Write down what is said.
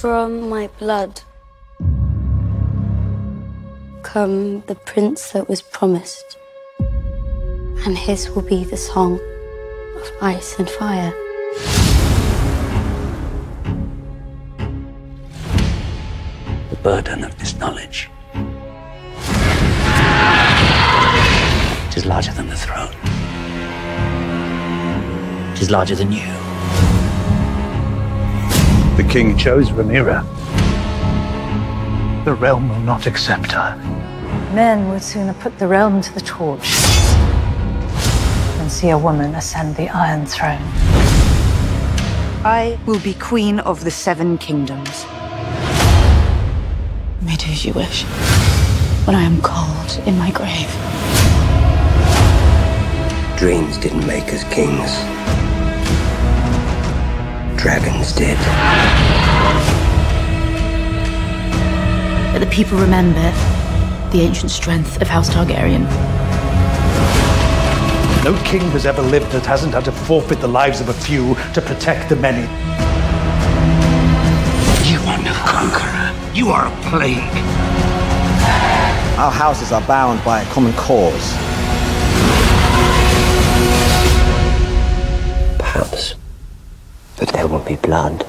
From my blood come the prince that was promised, and his will be the song of ice and fire. The burden of this knowledge it is larger than the throne. It is larger than you. The king chose Rhaenyra. The realm will not accept her. Men would sooner put the realm to the torch than see a woman ascend the Iron Throne. I will be queen of the Seven Kingdoms. May do as you wish when I am cold in my grave. Dreams didn't make us kings. Dragons did. Let the people remember the ancient strength of House Targaryen. No king has ever lived that hasn't had to forfeit the lives of a few to protect the many. You are no conqueror. You are a plague. Our houses are bound by a common cause. wie plant.